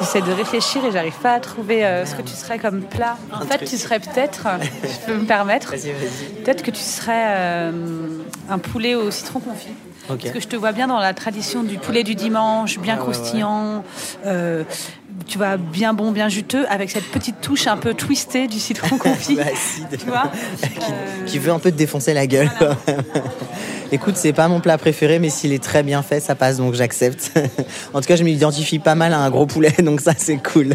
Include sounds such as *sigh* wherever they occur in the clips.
J'essaie de réfléchir et j'arrive pas à trouver euh, ce que tu serais comme plat. En fait, tu serais peut-être, *laughs* je peux me permettre, peut-être que tu serais euh, un poulet au citron confit. Parce que je te vois bien dans la tradition du poulet du dimanche, bien croustillant, euh, tu vois, bien bon, bien juteux, avec cette petite touche un peu twistée du citron *laughs* confit. Bah, tu vois *laughs* qui, qui veut un peu te défoncer la gueule. Voilà. Écoute, c'est pas mon plat préféré, mais s'il est très bien fait, ça passe, donc j'accepte. *laughs* en tout cas, je m'identifie pas mal à un gros poulet, *laughs* donc ça, c'est cool.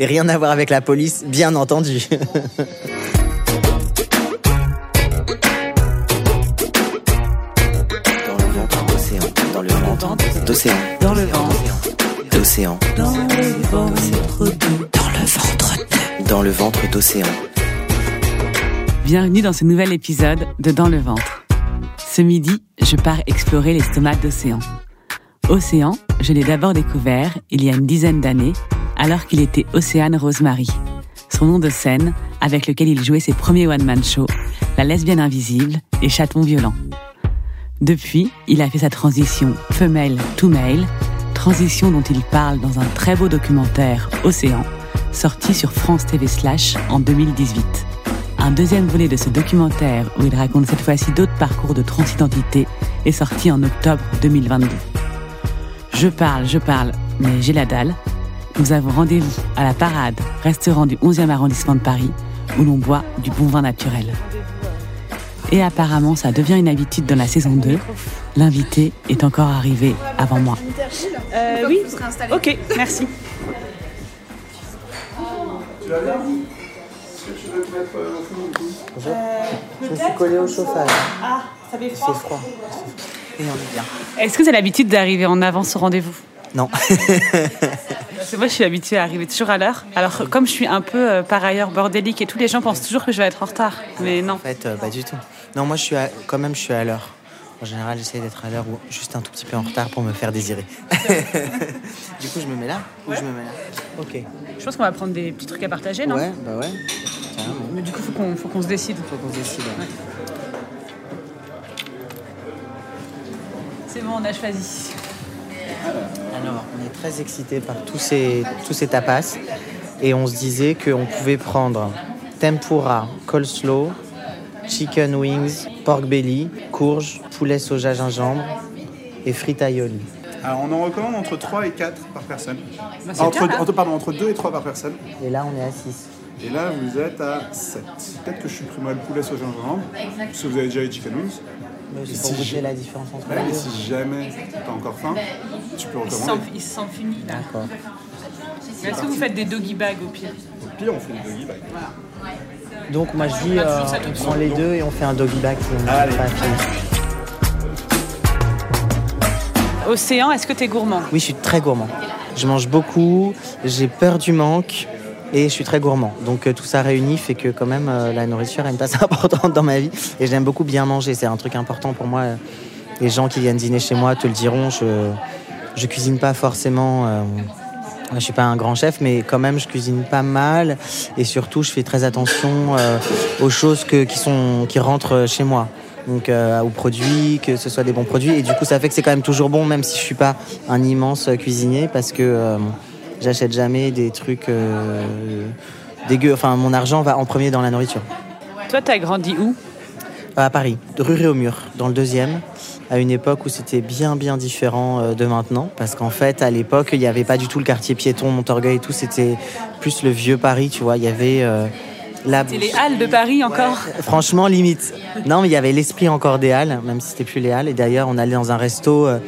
Et rien à voir avec la police, bien entendu. Dans le ventre d'océan, dans le ventre d'océan, Dans le ventre. d'océan, Dans le ventre de- dans le ventre, dans le ventre d'océan. Bienvenue dans ce nouvel épisode de Dans le ventre. Ce midi, je pars explorer l'estomac d'Océan. Océan, je l'ai d'abord découvert il y a une dizaine d'années, alors qu'il était Océane Rosemary, son nom de scène avec lequel il jouait ses premiers one-man shows, La lesbienne invisible et Chaton violent. Depuis, il a fait sa transition femelle to male, transition dont il parle dans un très beau documentaire Océan, sorti sur France TV Slash en 2018. Un deuxième volet de ce documentaire, où il raconte cette fois-ci d'autres parcours de transidentité, est sorti en octobre 2022. Je parle, je parle, mais j'ai la dalle. Nous avons rendez-vous à la Parade, restaurant du 11e arrondissement de Paris, où l'on boit du bon vin naturel. Et apparemment, ça devient une habitude dans la saison 2. L'invité est encore arrivé avant moi. Euh, oui, ok, merci. Je me suis collé au chauffage. Ah, ça fait Il fait froid. Et on est bien. Est-ce que c'est l'habitude d'arriver en avance au rendez-vous? Non. *laughs* Parce que moi, je suis habituée à arriver toujours à l'heure. Alors, comme je suis un peu, euh, par ailleurs, bordélique et tous les gens pensent toujours que je vais être en retard. Mais non. En fait, euh, pas du tout. Non, moi, je suis à- quand même, je suis à l'heure. En général, j'essaie d'être à l'heure ou juste un tout petit peu en retard pour me faire désirer. *laughs* du coup, je me mets là ou je me mets là? Ok. Je pense qu'on va prendre des petits trucs à partager, non? Ouais, bah ouais. Mais du coup, faut qu'on faut qu'on se décide. Faut qu'on se décide. ouais. C'est bon, on a choisi. Alors, on est très excités par tous ces, tous ces tapas. Et on se disait qu'on pouvait prendre tempura, coleslaw, chicken wings, pork belly, courge, poulet soja gingembre et frites aioli. Alors on en recommande entre 3 et 4 par personne. Bah, entre, là. entre- pardon, entre 2 et 3 par personne. Et là, on est à 6. Et là, vous êtes à 7. Peut-être que je supprimerai le poulet au gingembre, parce que vous avez déjà les chicken wings. C'est Si pour goûter j'ai- la différence entre Ouais, les mais deux. si jamais t'as encore faim, tu peux recommander. sent, il se sent fini, là. D'accord. Est-ce que vous faites des doggy bags au pire? Au pire, on fait des doggy bags. Donc, moi, je dis, euh, on prend les deux et on fait un doggy bag. si Allez. pas fini. Océan, est-ce que t'es gourmand? Oui, je suis très gourmand. Je mange beaucoup, j'ai peur du manque et je suis très gourmand. Donc euh, tout ça réuni fait que quand même euh, la nourriture est une place *laughs* importante dans ma vie et j'aime beaucoup bien manger. C'est un truc important pour moi. Les gens qui viennent dîner chez moi te le diront. Je je cuisine pas forcément. euh, je suis pas un grand chef, mais quand même je cuisine pas mal et surtout je fais très attention euh, aux choses qui sont qui rentrent chez moi. Donc euh, aux produits, que ce soit des bons produits et du coup ça fait que c'est quand même toujours bon même si je suis pas un immense cuisinier parce que euh, j'achète jamais des trucs euh, dégueux. Enfin mon argent va en premier dans la nourriture. Toi, t'as grandi où? À Paris, rue Réaumur, dans le deuxième, à une époque où c'était bien bien différent euh, de maintenant, parce qu'en fait à l'époque il n'y avait pas du tout le quartier piéton, Montorgueil et tout, c'était plus le vieux Paris, tu vois, il y avait euh, la... Les halles de Paris encore? Franchement, limite. Non, mais il y avait l'esprit encore des halles, même si c'était plus les halles. Et d'ailleurs, on allait dans un resto euh,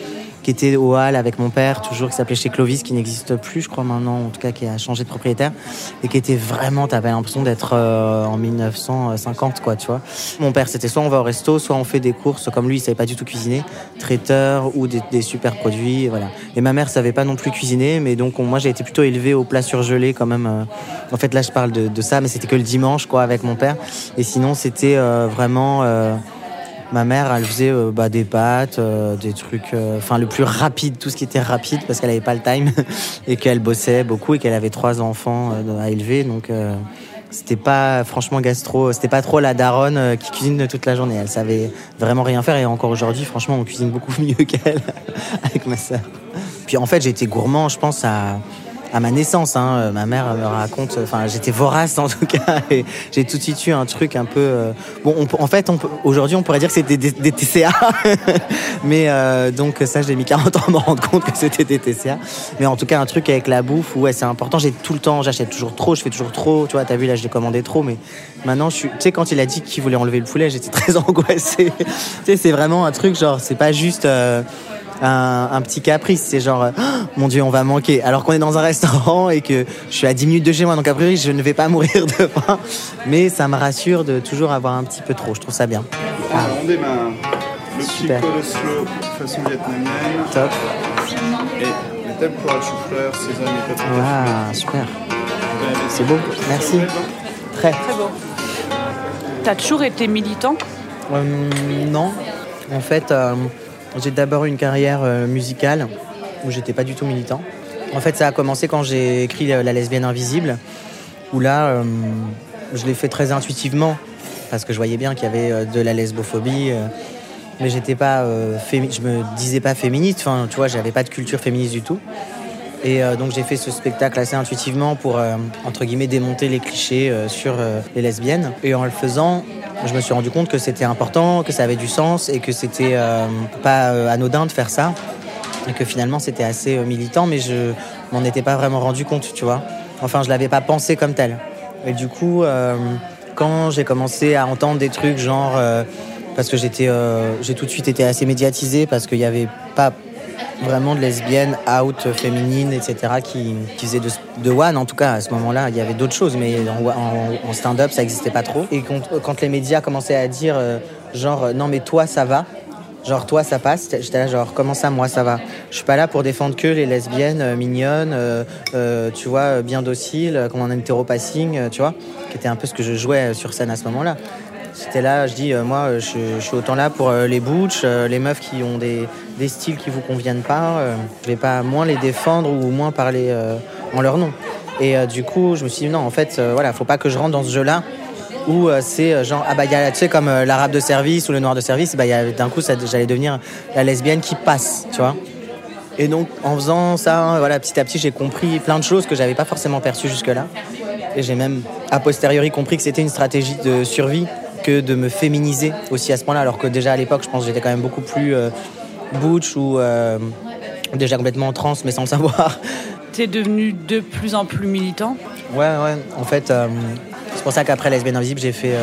qui était au Hall avec mon père, toujours, qui s'appelait chez Clovis, qui n'existe plus, je crois maintenant, en tout cas qui a changé de propriétaire, et qui était vraiment, t'avais l'impression d'être euh, en 1950, quoi, tu vois. Mon père, c'était soit on va au resto, soit on fait des courses, comme lui, il savait pas du tout cuisiner, traiteur ou des, super produits, voilà. Et ma mère savait pas non plus cuisiner, mais donc moi j'ai été plutôt élevé au plat surgelé quand même. euh. En fait, là je parle de, de ça, mais c'était que le dimanche, quoi, avec mon père. Et sinon, c'était euh, vraiment. Ma mère, elle faisait euh, bah, des pâtes, euh, des trucs, euh, enfin le plus rapide, tout ce qui était rapide, parce qu'elle avait pas le time *laughs* et qu'elle bossait beaucoup et qu'elle avait trois enfants euh, à élever, donc c'était pas franchement gastro, c'était pas trop la daronne qui cuisine toute la journée. Elle savait vraiment rien faire et encore aujourd'hui, franchement, on cuisine beaucoup *laughs* mieux qu'elle avec ma sœur. Puis en fait, j'ai été gourmand, je pense à à ma naissance. Hein. Euh, Ma mère me raconte, enfin j'étais vorace en tout cas, *laughs* et j'ai tout de suite eu un truc un peu. euh, Bon, en fait, aujourd'hui on pourrait dire que c'était des, TCA, *laughs* mais euh, donc ça j'ai mis 40 ans à me rendre compte que c'était des TCA. Mais en tout cas un truc avec la bouffe ouais, c'est important. J'ai tout le temps, j'achète toujours trop, je fais toujours trop. Tu vois, t'as vu là, j'ai commandé trop, mais maintenant je. Tu sais quand il a dit qu'il voulait enlever le poulet, j'étais *laughs* très angoissée. tu sais, c'est vraiment un truc genre, c'est pas juste. Un, un petit caprice. C'est genre, euh, Oh, *gasps* mon Dieu, on va manquer. Alors qu'on est dans un restaurant et que je suis à 10 minutes de chez moi, donc a priori, je ne vais pas *laughs* mourir de faim. Mais ça me rassure de toujours avoir un petit peu trop. Je trouve ça bien. Alors, on démarre. Le petit Super. coleslaw façon vietnamienne Top. et le tempura de chou-fleur, sésame et. Ah, super. C'est beau. Merci. Très. Très beau. T'as toujours été militant? Euh, non. En fait, euh, j'ai d'abord eu une carrière euh, musicale où j'étais pas du tout militant. En fait, ça a commencé quand j'ai écrit euh, La lesbienne invisible, où là, euh, je l'ai fait très intuitivement parce que je voyais bien qu'il y avait de la lesbophobie. mais j'étais pas, je me disais pas féministe. Enfin, tu vois, j'avais pas de culture féministe du tout. Et euh, donc j'ai fait ce spectacle assez intuitivement pour, euh, entre guillemets, démonter les clichés euh, sur euh, les lesbiennes. Et en le faisant, je me suis rendu compte que c'était important, que ça avait du sens et que c'était euh, pas euh, anodin de faire ça. Et que finalement c'était assez militant, mais je m'en étais pas vraiment rendu compte, tu vois. Enfin, je l'avais pas pensé comme tel. Et du coup, quand j'ai commencé à entendre des trucs genre... parce que j'étais, j'ai tout de suite été assez médiatisé parce qu'il n'y avait pas vraiment de lesbiennes out, féminines, etc. qui, qui faisaient de, one. En tout cas, à ce moment-là, il y avait d'autres choses, mais en, stand-up, ça n'existait pas trop. Et quand, les médias commençaient à dire, euh, genre, euh, non, mais toi, ça va. Genre, toi, ça passe. J'étais là, genre, comment ça, moi, ça va? Je suis pas là pour défendre que les lesbiennes euh, mignonnes, tu vois, bien dociles, comme en hétéropassing, tu vois, qui était un peu ce que je jouais sur scène à ce moment-là. J'étais là, je dis, euh, moi, euh, je, suis autant là pour euh, les butch, les meufs qui ont des, styles qui vous conviennent pas. je vais pas moins les défendre ou moins parler en leur nom. Et du coup, je me suis dit, non, en fait, voilà, faut pas que je rentre dans ce jeu-là où c'est genre, ah bah, y a, tu sais, comme l'arabe de service ou le noir de service, bah, d'un coup, j'allais devenir la lesbienne qui passe, tu vois. Et donc, en faisant ça, voilà, petit à petit, j'ai compris plein de choses que j'avais pas forcément perçues jusque-là. Et j'ai même, a posteriori, compris que c'était une stratégie de survie que de me féminiser aussi à ce point-là. Alors que déjà à l'époque, je pense que j'étais quand même beaucoup plus euh, butch ou euh, déjà complètement trans, mais sans le savoir. *laughs* T'es devenu de plus en plus militant Ouais, ouais. En fait, euh, c'est pour ça qu'après Lesbienne Invisible, j'ai fait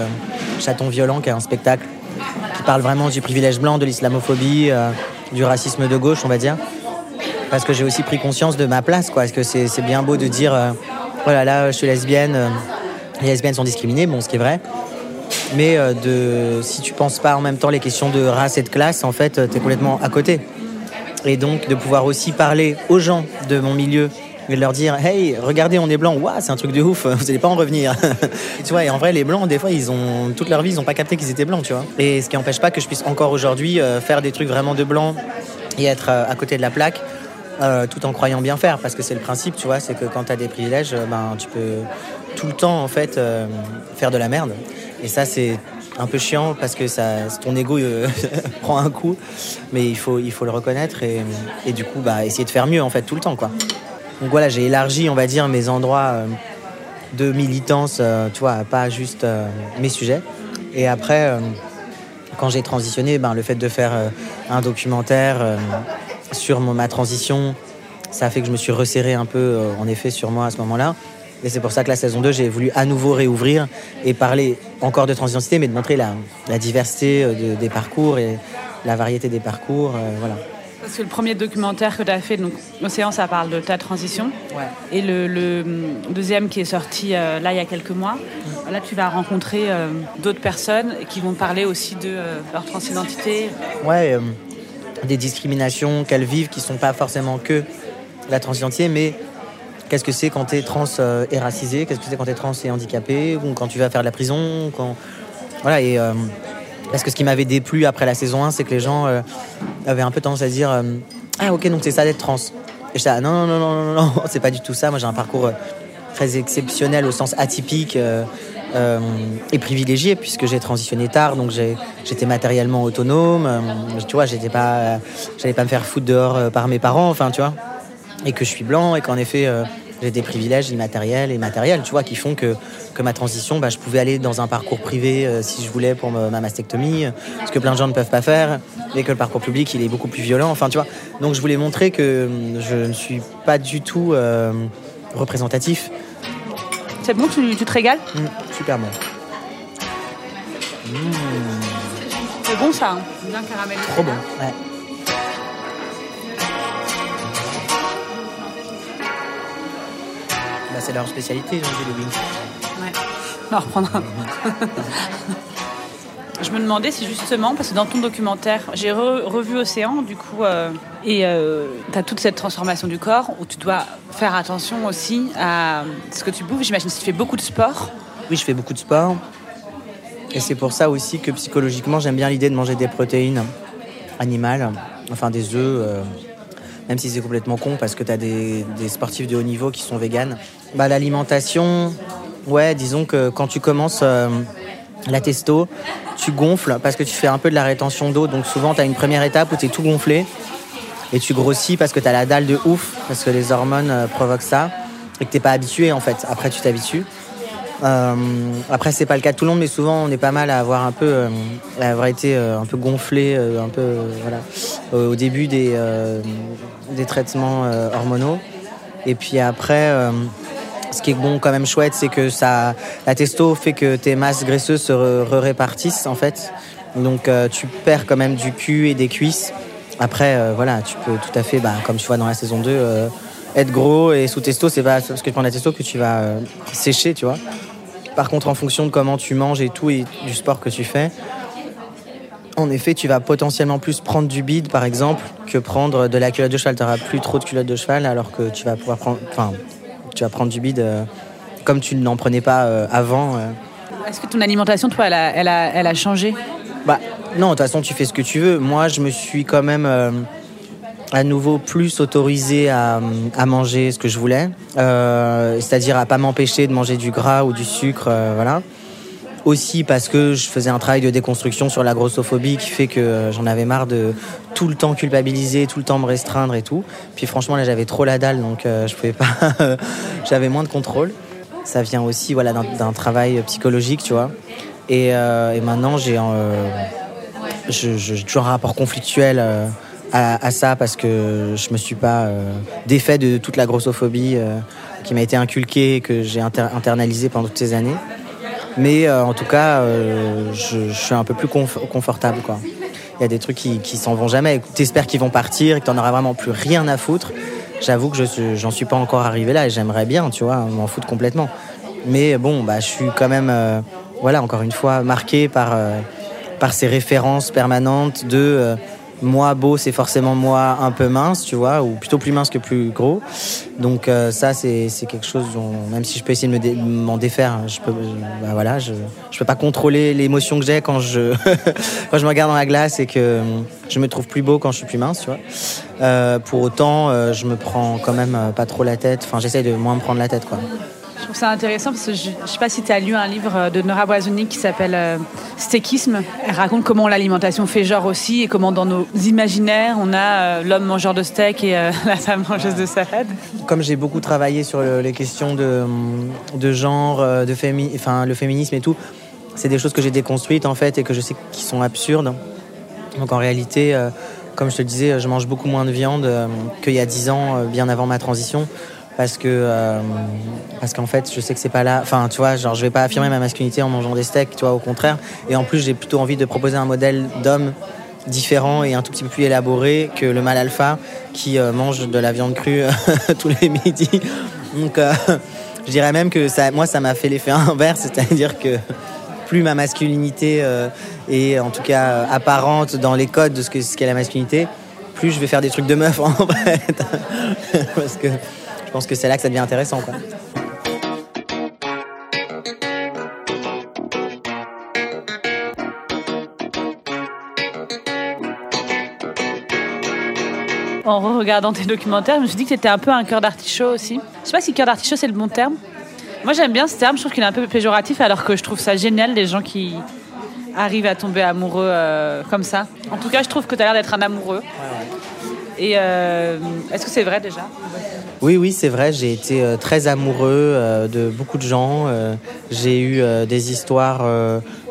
Chaton Violent, qui est un spectacle qui parle vraiment du privilège blanc, de l'islamophobie, du racisme de gauche, on va dire. Parce que j'ai aussi pris conscience de ma place, quoi. Parce que c'est bien beau de dire, euh, oh là là, je suis lesbienne, les lesbiennes sont discriminées, bon, ce qui est vrai. Mais euh, de, si tu penses pas en même temps les questions de race et de classe, en fait, tu es complètement à côté. Et donc de pouvoir aussi parler aux gens de mon milieu et de leur dire Hey, regardez, on est blanc, waouh, c'est un truc de ouf, *laughs* vous n'allez pas en revenir. *laughs* tu vois, et en vrai, les blancs, des fois, ils ont toute leur vie, ils n'ont pas capté qu'ils étaient blancs, tu vois. Et ce qui n'empêche pas que je puisse encore aujourd'hui euh, faire des trucs vraiment de blanc et être euh, à côté de la plaque. euh, tout en croyant bien faire, parce que c'est le principe, tu vois, c'est que quand tu as des privilèges, euh, ben, tu peux tout le temps, en fait, euh, faire de la merde. Et ça, c'est un peu chiant parce que ça, ton ego euh, *laughs* prend un coup, mais il faut, il faut le reconnaître et, du coup, bah, essayer de faire mieux, en fait, tout le temps, quoi. Donc voilà, j'ai élargi, on va dire, mes endroits euh, de militance, euh, tu vois, pas juste mes sujets. Et après, quand j'ai transitionné, ben, le fait de faire un documentaire sur ma transition, ça a fait que je me suis resserré un peu, en effet, sur moi à ce moment-là. Et c'est pour ça que la saison 2, j'ai voulu à nouveau réouvrir et parler encore de transidentité, mais de montrer la, la diversité euh, de- des parcours et la variété des parcours. euh, voilà. Parce que le premier documentaire que tu as fait, donc Océan, ça parle de ta transition. Ouais. Et le, le, deuxième qui est sorti euh, là il y a quelques mois, là tu vas rencontrer euh, d'autres personnes qui vont parler aussi de leur transidentité. Ouais, des discriminations qu'elles vivent qui sont pas forcément que la transidentité, mais qu'est-ce que c'est quand tu es trans euh, et racisé, qu'est-ce que c'est quand tu es trans et handicapé, ou quand tu vas faire de la prison? Voilà, et... euh, parce que ce qui m'avait déplu après la saison 1, c'est que les gens euh, avaient un peu tendance à dire Ah, ok, donc c'est ça d'être trans. Et j'étais ah, non, non, non, non, non, non, *laughs* c'est pas du tout ça. Moi, j'ai un parcours très exceptionnel au sens atypique et privilégié, puisque j'ai transitionné tard, donc j'étais matériellement autonome. euh, tu vois, j'étais pas, j'allais pas me faire foutre dehors par mes parents, enfin, tu vois. Et que je suis blanc et qu'en effet. euh, j'ai des privilèges immatériels et matériels, tu vois, qui font que, que ma transition, bah, je pouvais aller dans un parcours privé euh, si je voulais pour ma mastectomie, euh, ce que plein de gens ne peuvent pas faire, et que le parcours public, il est beaucoup plus violent, enfin, tu vois. Donc, je voulais montrer que je ne suis pas du tout euh, représentatif. C'est bon, tu, tu te régales? Mm, super bon. C'est bon ça, hein? Bien caramélisé. Trop bon. Ouais. C'est leur spécialité, Jean les wings. Ouais. On va reprendre. Je me demandais si justement, parce que dans ton documentaire, j'ai re- revu Océan, du coup, euh, et tu as toute cette transformation du corps où tu dois faire attention aussi à ce que tu bouffes. J'imagine que tu fais beaucoup de sport. Oui, je fais beaucoup de sport. Et c'est pour ça aussi que psychologiquement, j'aime bien l'idée de manger des protéines animales, enfin des œufs, euh, même si c'est complètement con parce que tu as des, sportifs de haut niveau qui sont véganes. Bah, L'alimentation, ouais, disons que quand tu commences euh, la testo, tu gonfles parce que tu fais un peu de la rétention d'eau. Donc souvent, tu as une première étape où tu es tout gonflé et tu grossis parce que tu as la dalle de ouf, parce que les hormones euh, provoquent ça et que tu pas habitué en fait. Après, tu t'habitues. Euh, après, c'est pas le cas de tout le monde, mais souvent on est pas mal à avoir un peu, euh, à avoir été euh, un peu gonflé, euh, un peu, voilà, au début des, des traitements hormonaux. Et puis après, ce qui est bon, quand même chouette, c'est que ça, la testo fait que tes masses graisseuses se répartissent en fait. Donc tu perds quand même du cul et des cuisses. Après, voilà, tu peux tout à fait, bah, comme tu vois dans la saison 2, euh, être gros et sous testo, c'est pas parce que tu prends la testo que tu vas euh, sécher, tu vois. Par contre, en fonction de comment tu manges et tout, et du sport que tu fais, en effet, tu vas potentiellement plus prendre du bide, par exemple, que prendre de la culotte de cheval. Tu n'auras plus trop de culotte de cheval, alors que tu vas pouvoir prendre, enfin, tu vas prendre du bide euh, comme tu n'en prenais pas euh, avant. Est-ce que ton alimentation, toi, elle a, elle a, elle a changé? Bah, non, de toute façon, tu fais ce que tu veux. Moi, je me suis quand même à nouveau plus autorisé à, à manger ce que je voulais, Euh, c'est-à-dire à pas m'empêcher de manger du gras ou du sucre, euh, voilà. Aussi parce que je faisais un travail de déconstruction sur la grossophobie qui fait que euh, j'en avais marre de tout le temps culpabiliser, tout le temps me restreindre et tout. Puis franchement, là, j'avais trop la dalle, donc euh, je pouvais pas. *laughs* j'avais moins de contrôle. Ça vient aussi, voilà, d'un travail psychologique, tu vois. Et, maintenant, j'ai toujours un rapport conflictuel à, à ça parce que je me suis pas euh, défait de toute la grossophobie euh, qui m'a été inculquée et que j'ai inter- internalisée pendant toutes ces années. Mais euh, en tout cas, euh, je, je suis un peu plus conf- confortable. Quoi. Il y a des trucs qui, qui s'en vont jamais. T'espères qu'ils vont partir et que t'en auras vraiment plus rien à foutre. J'avoue que je j'en suis pas encore arrivé là et j'aimerais bien, tu vois, m'en foutre complètement. Mais bon, bah, je suis quand même, euh, voilà, encore une fois, marqué par, euh, par ces références permanentes de moi beau, c'est forcément moi un peu mince, tu vois, ou plutôt plus mince que plus gros. Donc euh, ça, c'est quelque chose dont, même si je peux essayer de m'en défaire, hein, je peux, bah, voilà, je, je peux pas contrôler l'émotion que j'ai quand je *laughs* quand je me regarde dans la glace et que euh, je me trouve plus beau quand je suis plus mince, tu vois. Euh, pour autant, euh, je me prends quand même euh, pas trop la tête. Enfin, j'essaie de moins me prendre la tête, quoi. Je trouve ça intéressant parce que je ne sais pas si tu as lu un livre de Nora Boisoni qui s'appelle euh. Elle raconte comment l'alimentation fait genre aussi et comment dans nos imaginaires on a euh, l'homme mangeur de steak et euh, *laughs* la femme mangeuse de salade. Comme j'ai beaucoup travaillé sur le- les questions de, genre, euh, de fémi enfin, le féminisme et tout, c'est des choses que j'ai déconstruites en fait et que je sais qui sont absurdes. Donc en réalité, euh, comme je te le disais, je mange beaucoup moins de viande euh, qu'il y a 10 ans, euh, bien avant ma transition. Parce que euh, parce qu'en fait, je sais que c'est pas là. Enfin, tu vois, genre, je vais pas affirmer ma masculinité en mangeant des steaks, tu vois, au contraire. Et en plus, j'ai plutôt envie de proposer un modèle d'homme différent et un tout petit peu plus élaboré que le mâle alpha qui mange de la viande crue *laughs* tous les midis. Donc je dirais même que ça, moi, ça m'a fait l'effet inverse, c'est-à-dire que plus ma masculinité est en tout cas apparente dans les codes de ce qu'est la masculinité, plus je vais faire des trucs de meuf *laughs* en fait. Parce que je pense que c'est là que ça devient intéressant. Quoi. En regardant tes documentaires, je me suis dit que tu étais un peu un cœur d'artichaut aussi. Je sais pas si cœur d'artichaut c'est le bon terme. Moi j'aime bien ce terme, je trouve qu'il est un peu péjoratif alors que je trouve ça génial les gens qui arrivent à tomber amoureux euh, comme ça. En tout cas, je trouve que tu as l'air d'être un amoureux. Et euh, est-ce que c'est vrai déjà? Oui, oui, c'est vrai. J'ai été euh, très amoureux de beaucoup de gens. J'ai eu des histoires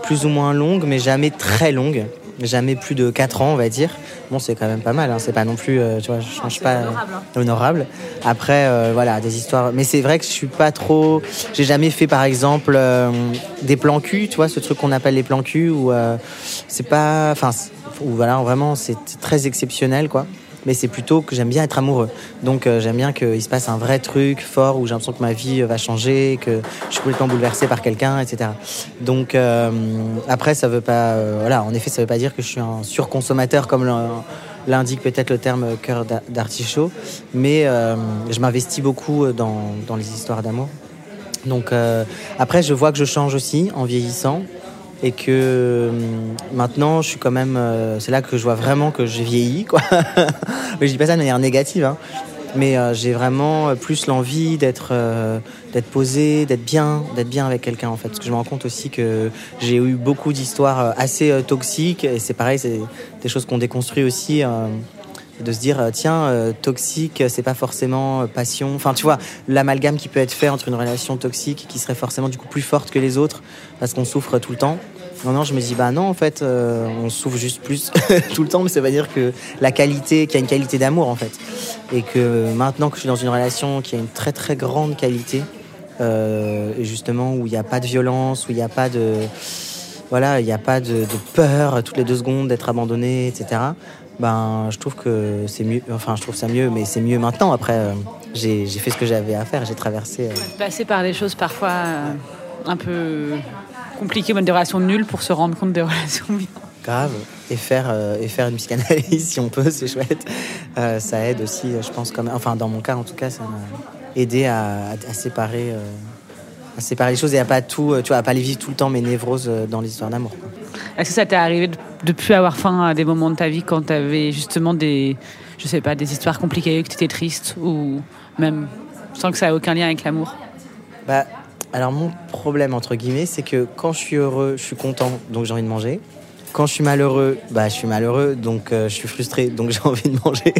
plus ou moins longues, mais jamais très longues jamais plus de 4 ans, on va dire. Bon, c'est quand même pas mal, hein. c'est pas non plus, euh, tu vois, je change pas honorable. Euh, honorable. Après, euh, voilà, des histoires. Mais c'est vrai que je suis pas trop. J'ai jamais fait, par exemple, des plans cul, tu vois, ce truc qu'on appelle les plans cul, où c'est pas. Enfin, où voilà, vraiment, c'est très exceptionnel, quoi mais c'est plutôt que j'aime bien être amoureux. Donc euh, j'aime bien qu'il se passe un vrai truc fort où j'ai l'impression que ma vie euh, va changer, que je suis complètement bouleversé par quelqu'un, etc. Donc euh, après, ça veut pas, voilà, en effet, ça veut pas dire que je suis un surconsommateur comme l'indique peut-être le terme cœur d'artichaut, mais je m'investis beaucoup dans, dans, les histoires d'amour. Donc après, je vois que je change aussi en vieillissant et que hum, maintenant je suis quand même euh, c'est là que je vois vraiment que j'ai vieilli quoi. *laughs* Mais je dis pas ça de manière négative hein. mais euh, j'ai vraiment plus l'envie d'être euh, d'être posé d'être bien d'être bien avec quelqu'un en fait. Parce que je me rends compte aussi que j'ai eu beaucoup d'histoires assez toxiques. Et c'est pareil c'est des choses qu'on déconstruit aussi de se dire tiens toxique c'est pas forcément passion enfin tu vois l'amalgame qui peut être fait entre une relation toxique qui serait forcément du coup plus forte que les autres parce qu'on souffre tout le temps non, non, je me dis, bah non, en fait, euh, on souffre juste plus *laughs* tout le temps, mais ça veut dire que la qualité, qu'il y a une qualité d'amour, en fait. Et que maintenant que je suis dans une relation qui a une très très grande qualité, euh, justement où il n'y a pas de violence, où il n'y a pas de. Voilà, il n'y a pas de, peur toutes les deux secondes d'être abandonné, etc. Ben, je trouve que c'est mieux. Enfin, je trouve ça mieux, mais c'est mieux maintenant. Après, euh, j'ai fait ce que j'avais à faire, j'ai traversé. Passer par des choses parfois un peu compliqué, même des relations nulles pour se rendre compte des *laughs* relations bien. Grave. Et faire, euh, et faire une psychanalyse, *laughs* si on peut, c'est chouette. Euh, ça aide aussi, je pense, quand même. Enfin, dans mon cas, en tout cas, ça m'a aidé à, à, séparer, euh, à séparer les choses et à pas tout, tu vois, à pas les vivre tout le temps mes névroses dans les histoires d'amour. Est-ce que ça t'est arrivé de, plus avoir faim à des moments de ta vie quand tu avais justement des, je sais pas, des histoires compliquées, que tu étais triste ou même sans que ça ait aucun lien avec l'amour? Bah, alors mon problème entre guillemets, c'est que quand je suis heureux, je suis content, donc j'ai envie de manger. Quand je suis malheureux, bah je suis malheureux, donc euh, je suis frustré, donc *laughs* j'ai envie de manger.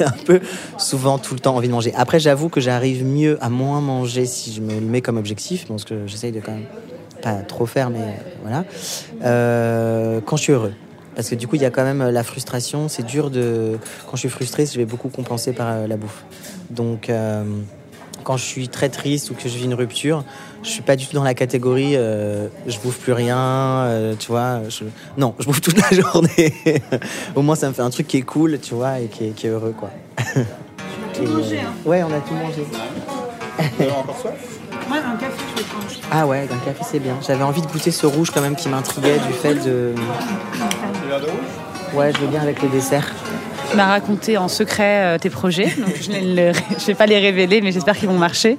*laughs* un peu souvent tout le temps envie de manger. Après, j'avoue que j'arrive mieux à moins manger si je me le mets comme objectif, parce que j'essaye de quand même pas trop faire, mais voilà. Euh, quand je suis heureux. Parce que du coup, il y a quand même la frustration. C'est dur de. Quand je suis frustré, je vais beaucoup compenser par euh, la bouffe. Donc, quand je suis très triste ou que je vis une rupture, je suis pas du tout dans la catégorie euh, je bouffe plus rien, euh, tu vois. Non, je bouffe toute la *laughs* journée. Au moins, ça me fait un truc qui est cool, tu vois, et qui est, heureux, quoi. On a tout mangé, hein. Ouais, on a tout mangé. Vous encore soif? Ouais, un café, je prendre. Ah ouais, un café, c'est bien. J'avais envie de goûter ce rouge quand même qui m'intriguait du fait de. Ouais, je veux bien avec le dessert. Tu m'as raconté en secret euh, tes projets, donc je ne vais pas les révéler, mais j'espère qu'ils vont marcher.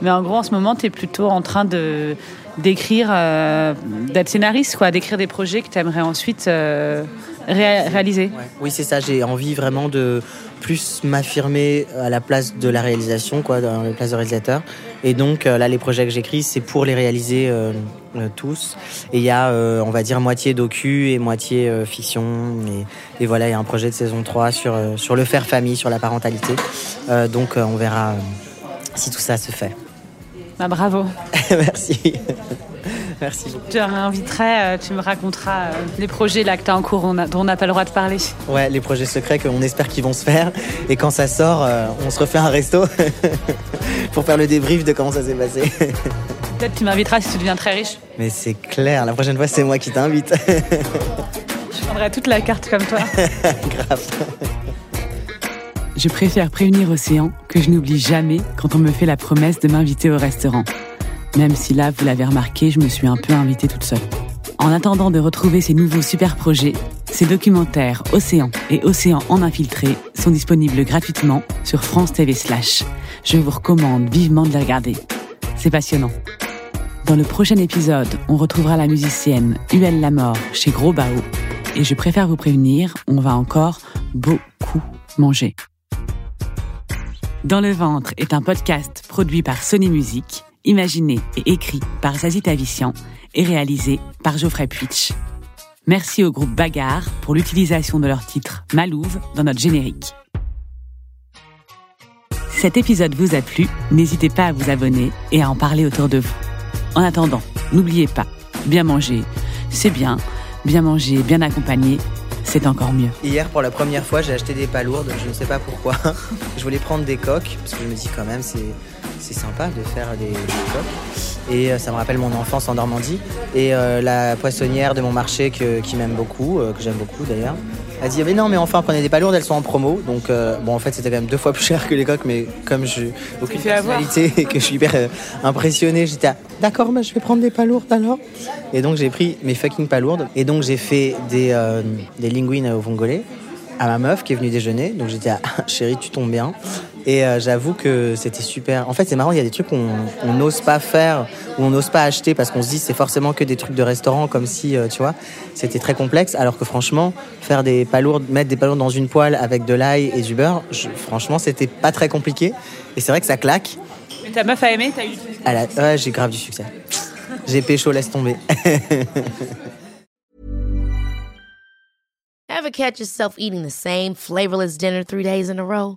Mais en gros, en ce moment, tu es plutôt en train de d'écrire, euh, d'être scénariste, quoi, d'écrire des projets que tu aimerais ensuite euh, réaliser. Oui, c'est ça. J'ai envie vraiment de plus m'affirmer à la place de la réalisation, quoi, dans la place de réalisateur. Et donc là, les projets que j'écris, c'est pour les réaliser tous. Et il y a, euh, on va dire, moitié docu et moitié euh, fiction. Et, voilà, il y a un projet de saison 3 sur, sur le faire famille, sur la parentalité. donc on verra si tout ça se fait. Bah, bravo. *laughs* Merci. *laughs* Merci beaucoup. Je te réinviterai, tu me raconteras les projets là que tu as en cours dont on n'a pas le droit de parler. Ouais, les projets secrets qu'on espère qu'ils vont se faire. Et quand ça sort, on se refait un resto *laughs* pour faire le débrief de comment ça s'est passé. Peut-être tu m'inviteras si tu deviens très riche. Mais c'est clair, la prochaine fois c'est moi qui t'invite. *laughs* prendrais toute la carte comme toi. *laughs* Grave. Je préfère prévenir Océan que je n'oublie jamais quand on me fait la promesse de m'inviter au restaurant. Même si là, vous l'avez remarqué, je me suis un peu invitée toute seule. En attendant de retrouver ces nouveaux super projets, ces documentaires Océan et Océan en infiltré sont disponibles gratuitement sur France TV Slash. Je vous recommande vivement de les regarder. C'est passionnant. Dans le prochain épisode, on retrouvera la musicienne Huel Lamort chez Gros Bao. Et je préfère vous prévenir, on va encore beaucoup manger. Dans le ventre est un podcast produit par Sony Music, imaginé et écrit par Zazie Tavissian et réalisé par Geoffrey Puitch. Merci au groupe Bagarre pour l'utilisation de leur titre Malouve dans notre générique. Cet épisode vous a plu, n'hésitez pas à vous abonner et à en parler autour de vous. En attendant, n'oubliez pas, bien manger, c'est bien, bien manger, bien accompagné, c'est encore mieux. Hier, pour la première fois, j'ai acheté des palourdes. Je ne sais pas pourquoi. *laughs* je voulais prendre des coques, parce que je me dis quand même, c'est, c'est sympa de faire des, coques. Et euh, ça me rappelle mon enfance en Normandie. Et euh, la poissonnière de mon marché, qui m'aime beaucoup, euh, que j'aime beaucoup d'ailleurs, a dit Mais non, mais enfin, prenez des palourdes, elles sont en promo. Donc, euh, bon, en fait, c'était quand même deux fois plus cher que les coques, mais comme je aucune personnalité et que je suis hyper euh, impressionné, j'étais ah, d'accord, mais je vais prendre des palourdes alors. Et donc, j'ai pris mes fucking palourdes. Et donc, j'ai fait des, euh, des linguines au vongole à ma meuf qui est venue déjeuner. Donc, dit ah, *laughs* chérie, tu tombes bien. Et euh, j'avoue que c'était super. En fait, c'est marrant, il y a des trucs qu'on on n'ose pas faire ou on n'ose pas acheter parce qu'on se dit c'est forcément que des trucs de restaurant, comme si, euh, tu vois, c'était très complexe. Alors que franchement, faire des palourdes, mettre des palourdes dans une poêle avec de l'ail et du beurre, je- franchement, c'était pas très compliqué. Et c'est vrai que ça claque. Mais ta meuf a aimé, t'as eu. À la- Ouais, j'ai grave du succès. J'ai pécho, laisse tomber. *laughs* Ever catch yourself eating the same flavorless dinner three days in a row?